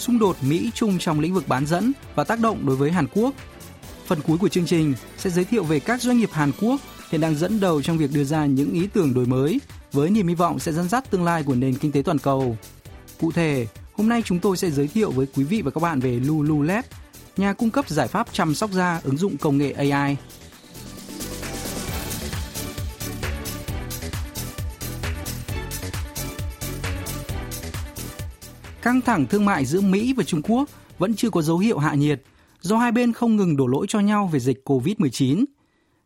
xung đột Mỹ-Trung trong lĩnh vực bán dẫn và tác động đối với Hàn Quốc. Phần cuối của chương trình sẽ giới thiệu về các doanh nghiệp Hàn Quốc hiện đang dẫn đầu trong việc đưa ra những ý tưởng đổi mới với niềm hy vọng sẽ dẫn dắt tương lai của nền kinh tế toàn cầu. Cụ thể, hôm nay chúng tôi sẽ giới thiệu với quý vị và các bạn về Lululab, nhà cung cấp giải pháp chăm sóc da ứng dụng công nghệ AI. Căng thẳng thương mại giữa Mỹ và Trung Quốc vẫn chưa có dấu hiệu hạ nhiệt do hai bên không ngừng đổ lỗi cho nhau về dịch COVID-19.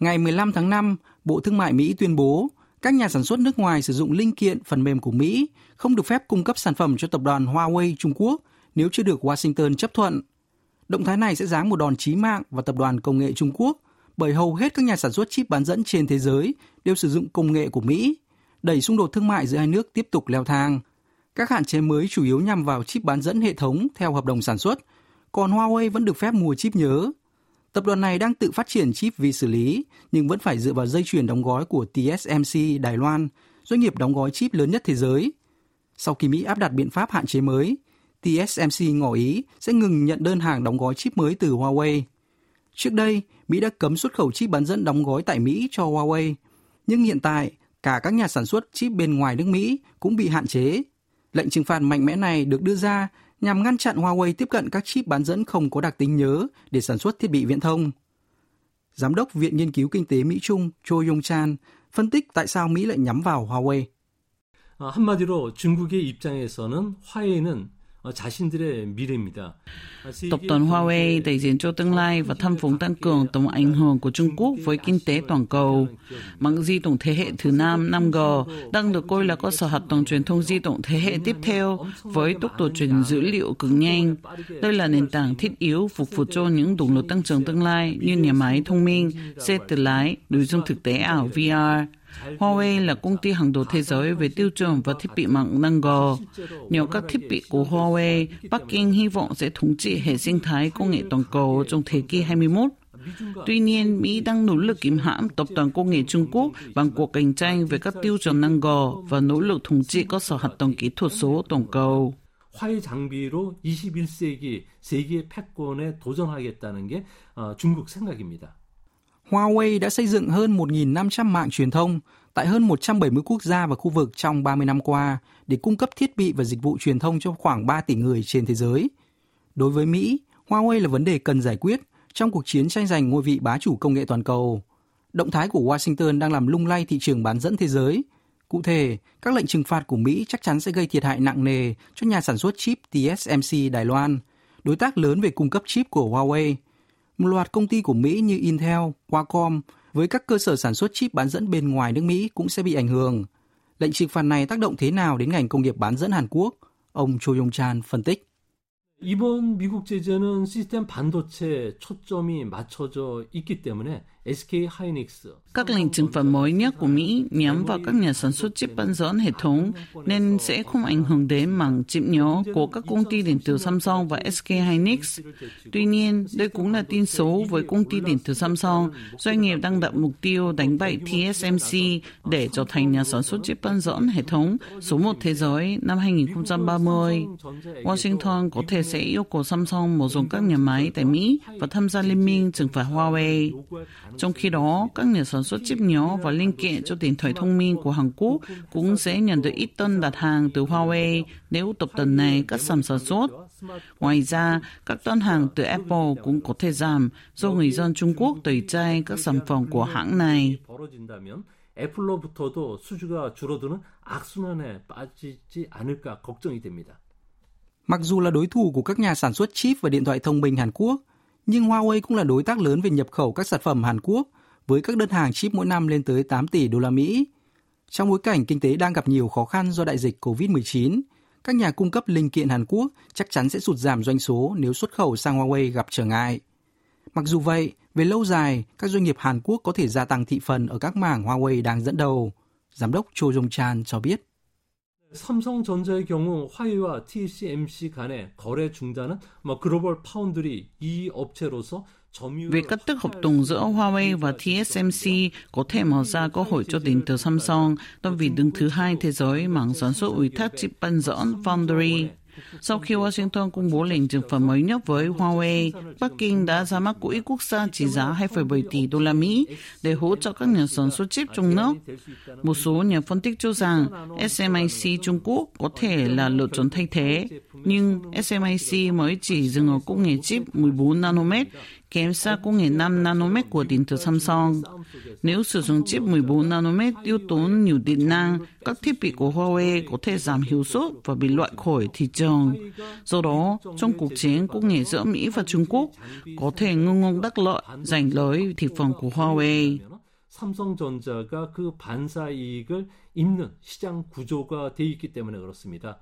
Ngày 15 tháng 5, Bộ Thương mại Mỹ tuyên bố các nhà sản xuất nước ngoài sử dụng linh kiện phần mềm của Mỹ không được phép cung cấp sản phẩm cho tập đoàn Huawei Trung Quốc nếu chưa được Washington chấp thuận. Động thái này sẽ giáng một đòn chí mạng vào tập đoàn công nghệ Trung Quốc bởi hầu hết các nhà sản xuất chip bán dẫn trên thế giới đều sử dụng công nghệ của Mỹ, đẩy xung đột thương mại giữa hai nước tiếp tục leo thang. Các hạn chế mới chủ yếu nhằm vào chip bán dẫn hệ thống theo hợp đồng sản xuất, còn Huawei vẫn được phép mua chip nhớ. Tập đoàn này đang tự phát triển chip vi xử lý, nhưng vẫn phải dựa vào dây chuyền đóng gói của TSMC Đài Loan, doanh nghiệp đóng gói chip lớn nhất thế giới. Sau khi Mỹ áp đặt biện pháp hạn chế mới, TSMC ngỏ ý sẽ ngừng nhận đơn hàng đóng gói chip mới từ Huawei. Trước đây, Mỹ đã cấm xuất khẩu chip bán dẫn đóng gói tại Mỹ cho Huawei, nhưng hiện tại cả các nhà sản xuất chip bên ngoài nước Mỹ cũng bị hạn chế Lệnh trừng phạt mạnh mẽ này được đưa ra nhằm ngăn chặn Huawei tiếp cận các chip bán dẫn không có đặc tính nhớ để sản xuất thiết bị viễn thông. Giám đốc Viện Nghiên cứu Kinh tế Mỹ-Trung Cho Yong-chan phân tích tại sao Mỹ lại nhắm vào Huawei. 한마디로 중국의 입장에서는 화웨이는 Tập đoàn Huawei đại diện cho tương lai và tham vọng tăng cường tầm ảnh hưởng của Trung Quốc với kinh tế toàn cầu. Mạng di động thế hệ thứ 5 5G đang được coi là cơ sở hạ tầng truyền thông di động thế hệ tiếp theo với tốc độ truyền dữ liệu cực nhanh. Đây là nền tảng thiết yếu phục vụ cho những động lực tăng trưởng tương lai như nhà máy thông minh, xe tự lái, nội dung thực tế ảo VR. Huawei là công ty hàng đầu thế giới về tiêu chuẩn và thiết bị mạng 5G. Nhờ các thiết bị của Huawei, Bắc Kinh hy vọng sẽ thống trị hệ sinh thái công nghệ toàn cầu trong thế kỷ 21. Tuy nhiên, Mỹ đang nỗ lực kìm hãm tập đoàn công nghệ Trung Quốc bằng cuộc cạnh tranh về các tiêu chuẩn 5G và nỗ lực thống trị cơ sở hạ tầng kỹ thuật số toàn cầu. 화해 장비로 21세기 세계 패권에 도전하겠다는 게 중국 생각입니다. Huawei đã xây dựng hơn 1.500 mạng truyền thông tại hơn 170 quốc gia và khu vực trong 30 năm qua để cung cấp thiết bị và dịch vụ truyền thông cho khoảng 3 tỷ người trên thế giới. Đối với Mỹ, Huawei là vấn đề cần giải quyết trong cuộc chiến tranh giành ngôi vị bá chủ công nghệ toàn cầu. Động thái của Washington đang làm lung lay thị trường bán dẫn thế giới. Cụ thể, các lệnh trừng phạt của Mỹ chắc chắn sẽ gây thiệt hại nặng nề cho nhà sản xuất chip TSMC Đài Loan, đối tác lớn về cung cấp chip của Huawei – một loạt công ty của Mỹ như Intel, Qualcomm với các cơ sở sản xuất chip bán dẫn bên ngoài nước Mỹ cũng sẽ bị ảnh hưởng. Lệnh trừng phạt này tác động thế nào đến ngành công nghiệp bán dẫn Hàn Quốc? Ông Cho Yong Chan phân tích. 이번 미국 제재는 시스템 반도체 초점이 맞춰져 있기 때문에 SK Hynix. Các lệnh trừng phạt mới nhất của Mỹ nhắm vào các nhà sản xuất chip bán dẫn hệ thống nên sẽ không ảnh hưởng đến mảng chip nhỏ của các công ty điện tử Samsung và SK Hynix. Tuy nhiên, đây cũng là tin xấu với công ty điện tử Samsung. Doanh nghiệp đang đặt mục tiêu đánh bại TSMC để trở thành nhà sản xuất chip bán dẫn hệ thống số một thế giới năm 2030. Washington có thể sẽ yêu cầu Samsung mở rộng các nhà máy tại Mỹ và tham gia liên minh trừng phạt Huawei. Trong khi đó, các nhà sản xuất chip nhỏ và linh kiện cho điện thoại thông minh của Hàn Quốc cũng sẽ nhận được ít tân đặt hàng từ Huawei nếu tập đoàn này cắt giảm sản xuất. Ngoài ra, các đơn hàng từ Apple cũng có thể giảm do người dân Trung Quốc tẩy chay các sản phẩm của hãng này. 애플로부터도 수주가 줄어드는 악순환에 빠지지 않을까 걱정이 됩니다. Mặc dù là đối thủ của các nhà sản xuất chip và điện thoại thông minh Hàn Quốc, nhưng Huawei cũng là đối tác lớn về nhập khẩu các sản phẩm Hàn Quốc với các đơn hàng chip mỗi năm lên tới 8 tỷ đô la Mỹ. Trong bối cảnh kinh tế đang gặp nhiều khó khăn do đại dịch COVID-19, các nhà cung cấp linh kiện Hàn Quốc chắc chắn sẽ sụt giảm doanh số nếu xuất khẩu sang Huawei gặp trở ngại. Mặc dù vậy, về lâu dài, các doanh nghiệp Hàn Quốc có thể gia tăng thị phần ở các mảng Huawei đang dẫn đầu. Giám đốc Cho Jong Chan cho biết. 삼성전자의 경우 화웨이와 TSMC 간의 거래 중단은 뭐 글로벌 파운드리 이 업체로서 Về cắt tức hợp đồng giữa Huawei và TSMC có thể mở ra cơ hội cho đến từ Samsung, đơn vị đứng thứ hai thế giới mảng sản xuất ủy thác chip bán dẫn Foundry. Sau khi Washington công bố lệnh trừng phạt mới nhất với Huawei, Bắc Kinh đã ra mắt quỹ quốc gia trị giá 2,7 tỷ đô la Mỹ để hỗ trợ các nhà sản xuất chip trong nước. Một số nhà phân tích cho rằng SMIC Trung Quốc có thể là lựa chọn thay thế, nhưng SMIC mới chỉ dừng ở công nghệ chip 14 nanomet, kém xa công nghệ 5 nanomet của điện tử Samsung. Nếu sử dụng chip 14 nanomet tiêu tốn nhiều điện năng, các thiết bị của Huawei có thể giảm hiệu suất và bị loại khỏi thị trường. Do đó, trong cuộc chiến công nghệ giữa Mỹ và Trung Quốc, có thể ngưng ngông đắc lợi giành lấy thị phần của Huawei. 삼성전자가 그 반사 이익을 입는 시장 구조가 돼 있기 때문에 그렇습니다.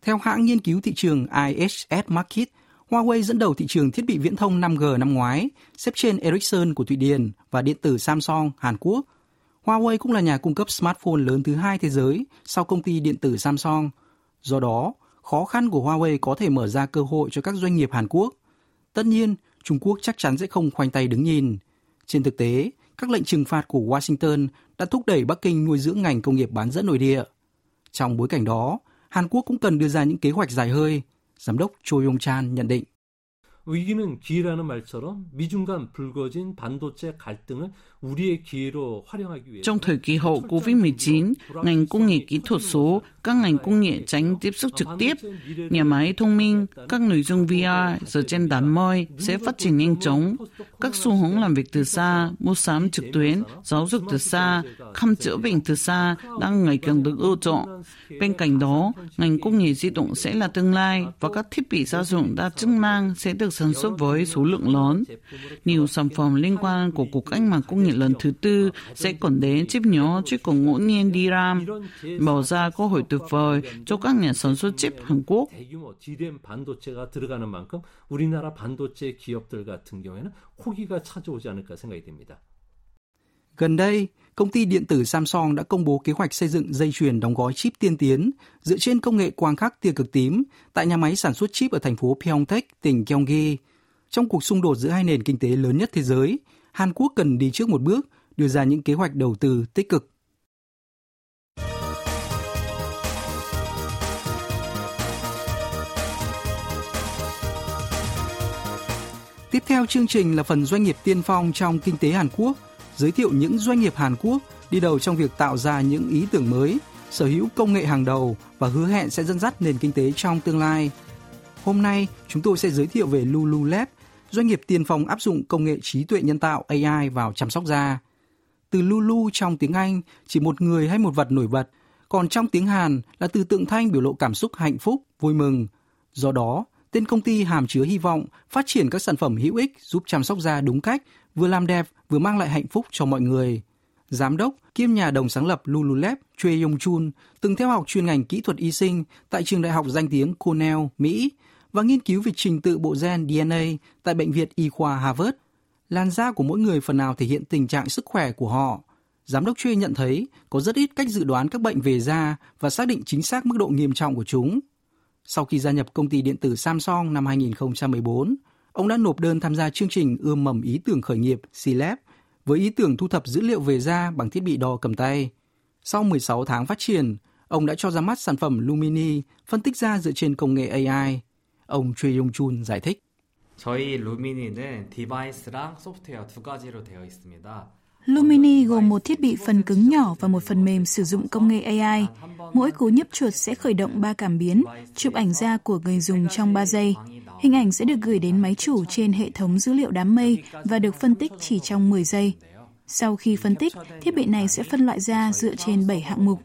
Theo hãng nghiên cứu thị trường IHS Markit, Huawei dẫn đầu thị trường thiết bị viễn thông 5G năm ngoái, xếp trên Ericsson của Thụy Điển và điện tử Samsung Hàn Quốc. Huawei cũng là nhà cung cấp smartphone lớn thứ hai thế giới sau công ty điện tử Samsung. Do đó, khó khăn của Huawei có thể mở ra cơ hội cho các doanh nghiệp Hàn Quốc. Tất nhiên, Trung Quốc chắc chắn sẽ không khoanh tay đứng nhìn. Trên thực tế, các lệnh trừng phạt của Washington đã thúc đẩy Bắc Kinh nuôi dưỡng ngành công nghiệp bán dẫn nội địa. Trong bối cảnh đó, Hàn Quốc cũng cần đưa ra những kế hoạch dài hơi. Giám đốc Cho Yong Chan nhận định. 위기는 기회라는 말처럼 미중 간 불거진 반도체 갈등을 trong thời kỳ hậu COVID-19, ngành công nghệ kỹ thuật số, các ngành công nghệ tránh tiếp xúc trực tiếp, nhà máy thông minh, các nội dung VR giờ trên đám môi sẽ phát triển nhanh chóng. Các xu hướng làm việc từ xa, mua sắm trực tuyến, giáo dục từ xa, khám chữa bệnh từ xa đang ngày càng được ưa chuộng. Bên cạnh đó, ngành công nghệ di động sẽ là tương lai và các thiết bị gia dụng đa chức năng sẽ được sản xuất với số lượng lớn. Nhiều sản phẩm liên quan của cuộc cách mạng công nghệ nghỉ lần thứ tư sẽ còn đến chip nhỏ chứ còn ngũ niên đi ra. Mở ra cơ hội tuyệt vời cho các nhà sản xuất chip Hàn Quốc. Gần đây, công ty điện tử Samsung đã công bố kế hoạch xây dựng dây chuyền đóng gói chip tiên tiến dựa trên công nghệ quang khắc tia cực tím tại nhà máy sản xuất chip ở thành phố Pyeongtaek, tỉnh Gyeonggi. Trong cuộc xung đột giữa hai nền kinh tế lớn nhất thế giới, Hàn Quốc cần đi trước một bước, đưa ra những kế hoạch đầu tư tích cực. Tiếp theo chương trình là phần doanh nghiệp tiên phong trong kinh tế Hàn Quốc, giới thiệu những doanh nghiệp Hàn Quốc đi đầu trong việc tạo ra những ý tưởng mới, sở hữu công nghệ hàng đầu và hứa hẹn sẽ dẫn dắt nền kinh tế trong tương lai. Hôm nay, chúng tôi sẽ giới thiệu về Lululab, doanh nghiệp tiên phong áp dụng công nghệ trí tuệ nhân tạo AI vào chăm sóc da. Từ Lulu trong tiếng Anh chỉ một người hay một vật nổi bật, còn trong tiếng Hàn là từ tượng thanh biểu lộ cảm xúc hạnh phúc, vui mừng. Do đó, tên công ty hàm chứa hy vọng phát triển các sản phẩm hữu ích giúp chăm sóc da đúng cách, vừa làm đẹp vừa mang lại hạnh phúc cho mọi người. Giám đốc kiêm nhà đồng sáng lập Lululab Choi Yong Chun từng theo học chuyên ngành kỹ thuật y sinh tại trường đại học danh tiếng Cornell, Mỹ và nghiên cứu về trình tự bộ gen DNA tại bệnh viện y khoa Harvard. Làn da của mỗi người phần nào thể hiện tình trạng sức khỏe của họ. Giám đốc Choi nhận thấy có rất ít cách dự đoán các bệnh về da và xác định chính xác mức độ nghiêm trọng của chúng. Sau khi gia nhập công ty điện tử Samsung năm 2014, ông đã nộp đơn tham gia chương trình ươm mầm ý tưởng khởi nghiệp C-Lab với ý tưởng thu thập dữ liệu về da bằng thiết bị đo cầm tay. Sau 16 tháng phát triển, ông đã cho ra mắt sản phẩm Lumini phân tích da dựa trên công nghệ AI. Ông Choi Yong Chun giải thích. 저희 루미니는 디바이스랑 소프트웨어 두 가지로 되어 있습니다. Lumini gồm một thiết bị phần cứng nhỏ và một phần mềm sử dụng công nghệ AI. Mỗi cú nhấp chuột sẽ khởi động ba cảm biến, chụp ảnh da của người dùng trong 3 giây. Hình ảnh sẽ được gửi đến máy chủ trên hệ thống dữ liệu đám mây và được phân tích chỉ trong 10 giây. Sau khi phân tích, thiết bị này sẽ phân loại da dựa trên 7 hạng mục.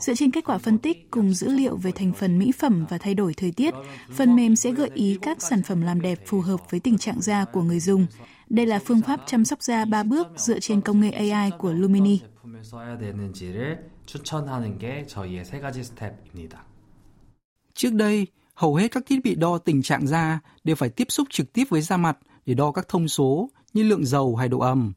Dựa trên kết quả phân tích cùng dữ liệu về thành phần mỹ phẩm và thay đổi thời tiết, phần mềm sẽ gợi ý các sản phẩm làm đẹp phù hợp với tình trạng da của người dùng. Đây là phương pháp chăm sóc da ba bước dựa trên công nghệ AI của Lumini. Trước đây, hầu hết các thiết bị đo tình trạng da đều phải tiếp xúc trực tiếp với da mặt để đo các thông số như lượng dầu hay độ ẩm.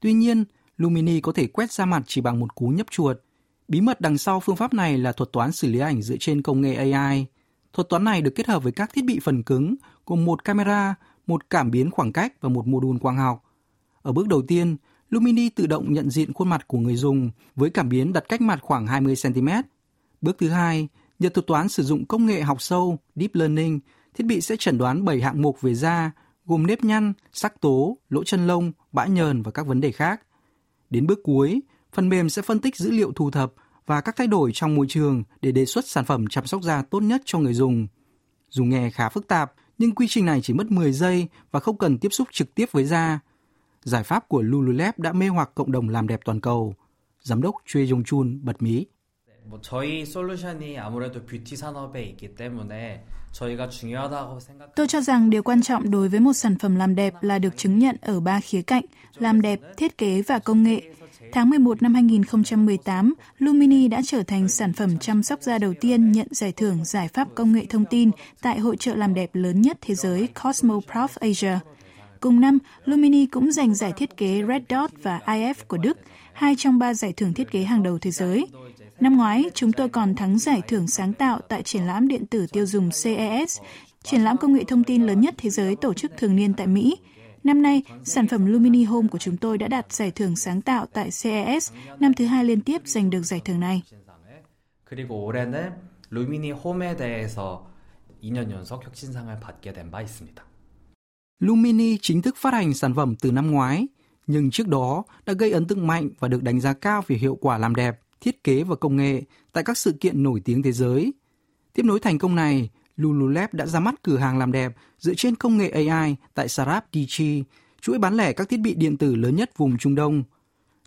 Tuy nhiên, Lumini có thể quét da mặt chỉ bằng một cú nhấp chuột – Bí mật đằng sau phương pháp này là thuật toán xử lý ảnh dựa trên công nghệ AI. Thuật toán này được kết hợp với các thiết bị phần cứng gồm một camera, một cảm biến khoảng cách và một mô đun quang học. Ở bước đầu tiên, Lumini tự động nhận diện khuôn mặt của người dùng với cảm biến đặt cách mặt khoảng 20 cm. Bước thứ hai, nhờ thuật toán sử dụng công nghệ học sâu Deep Learning, thiết bị sẽ chẩn đoán 7 hạng mục về da, gồm nếp nhăn, sắc tố, lỗ chân lông, bã nhờn và các vấn đề khác. Đến bước cuối, phần mềm sẽ phân tích dữ liệu thu thập và các thay đổi trong môi trường để đề xuất sản phẩm chăm sóc da tốt nhất cho người dùng. Dù nghe khá phức tạp, nhưng quy trình này chỉ mất 10 giây và không cần tiếp xúc trực tiếp với da. Giải pháp của Lululab đã mê hoặc cộng đồng làm đẹp toàn cầu. Giám đốc Choi Jong Chun bật mí. 뭐 저희 솔루션이 아무래도 뷰티 산업에 있기 때문에 저희가 중요하다고 생각 Tôi cho rằng điều quan trọng đối với một sản phẩm làm đẹp là được chứng nhận ở ba khía cạnh, làm đẹp, thiết kế và công nghệ. Tháng 11 năm 2018, Lumini đã trở thành sản phẩm chăm sóc da đầu tiên nhận giải thưởng giải pháp công nghệ thông tin tại hội trợ làm đẹp lớn nhất thế giới Cosmo Prof Asia. Cùng năm, Lumini cũng giành giải thiết kế Red Dot và IF của Đức, hai trong ba giải thưởng thiết kế hàng đầu thế giới. Năm ngoái, chúng tôi còn thắng giải thưởng sáng tạo tại triển lãm điện tử tiêu dùng CES, triển lãm công nghệ thông tin lớn nhất thế giới tổ chức thường niên tại Mỹ. Năm nay, sản phẩm Lumini Home của chúng tôi đã đạt giải thưởng sáng tạo tại CES, năm thứ hai liên tiếp giành được giải thưởng này. 혁신상을 그리고 올해는 루미니 홈에 대해서 2년 연속 혁신상을 받게 된 바 있습니다. Lumini chính thức phát hành sản phẩm từ năm ngoái, nhưng trước đó đã gây ấn tượng mạnh và được đánh giá cao về hiệu quả làm đẹp, thiết kế và công nghệ tại các sự kiện nổi tiếng thế giới. Tiếp nối thành công này, Lululab đã ra mắt cửa hàng làm đẹp dựa trên công nghệ AI tại Sarab Digi, chuỗi bán lẻ các thiết bị điện tử lớn nhất vùng Trung Đông.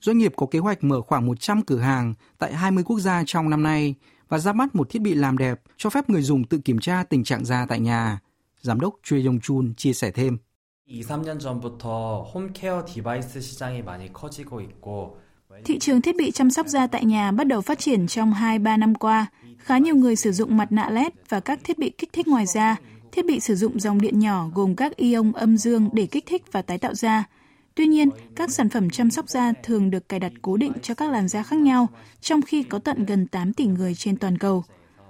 Doanh nghiệp có kế hoạch mở khoảng 100 cửa hàng tại 20 quốc gia trong năm nay và ra mắt một thiết bị làm đẹp cho phép người dùng tự kiểm tra tình trạng da tại nhà. Giám đốc Choi Yong Chun chia sẻ thêm. 2, 3년 전부터 홈케어 디바이스 시장이 많이 커지고 있고 Thị trường thiết bị chăm sóc da tại nhà bắt đầu phát triển trong 2-3 năm qua. Khá nhiều người sử dụng mặt nạ LED và các thiết bị kích thích ngoài da. Thiết bị sử dụng dòng điện nhỏ gồm các ion âm dương để kích thích và tái tạo da. Tuy nhiên, các sản phẩm chăm sóc da thường được cài đặt cố định cho các làn da khác nhau, trong khi có tận gần 8 tỷ người trên toàn cầu.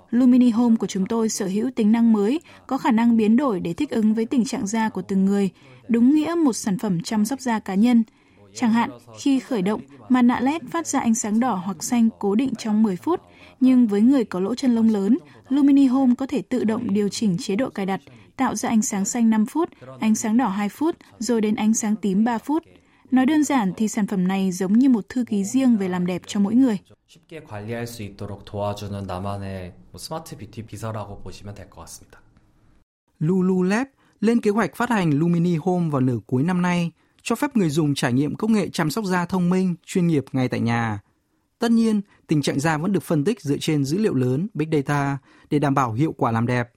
Lumini Home của chúng tôi sở hữu tính năng mới, có khả năng biến đổi để thích ứng với tình trạng da của từng người, đúng nghĩa một sản phẩm chăm sóc da cá nhân. Chẳng hạn, khi khởi động, màn nạ LED phát ra ánh sáng đỏ hoặc xanh cố định trong 10 phút, nhưng với người có lỗ chân lông lớn, Lumini Home có thể tự động điều chỉnh chế độ cài đặt, tạo ra ánh sáng xanh 5 phút, ánh sáng đỏ 2 phút, rồi đến ánh sáng tím 3 phút. Nói đơn giản thì sản phẩm này giống như một thư ký riêng về làm đẹp cho mỗi người. Lululab lên kế hoạch phát hành Lumini Home vào nửa cuối năm nay – cho phép người dùng trải nghiệm công nghệ chăm sóc da thông minh, chuyên nghiệp ngay tại nhà. Tất nhiên, tình trạng da vẫn được phân tích dựa trên dữ liệu lớn, big data để đảm bảo hiệu quả làm đẹp.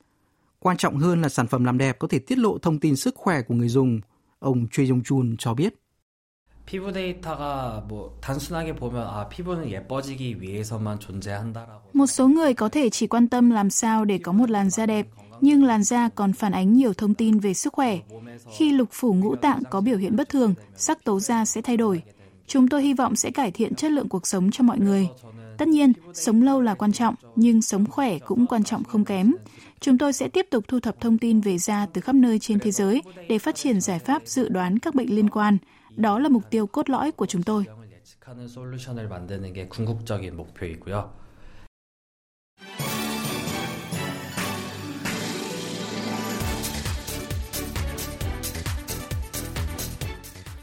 Quan trọng hơn là sản phẩm làm đẹp có thể tiết lộ thông tin sức khỏe của người dùng, ông Choi Jong Chun cho biết. Một số người có thể chỉ quan tâm làm sao để có một làn da đẹp, nhưng làn da còn phản ánh nhiều thông tin về sức khỏe. Khi lục phủ ngũ tạng có biểu hiện bất thường, sắc tố da sẽ thay đổi. Chúng tôi hy vọng sẽ cải thiện chất lượng cuộc sống cho mọi người. Tất nhiên, sống lâu là quan trọng, nhưng sống khỏe cũng quan trọng không kém. Chúng tôi sẽ tiếp tục thu thập thông tin về da từ khắp nơi trên thế giới để phát triển giải pháp dự đoán các bệnh liên quan. Đó là mục tiêu cốt lõi của chúng tôi. 병을 예측하는 솔루션을 만드는 게 궁극적인 목표이고요.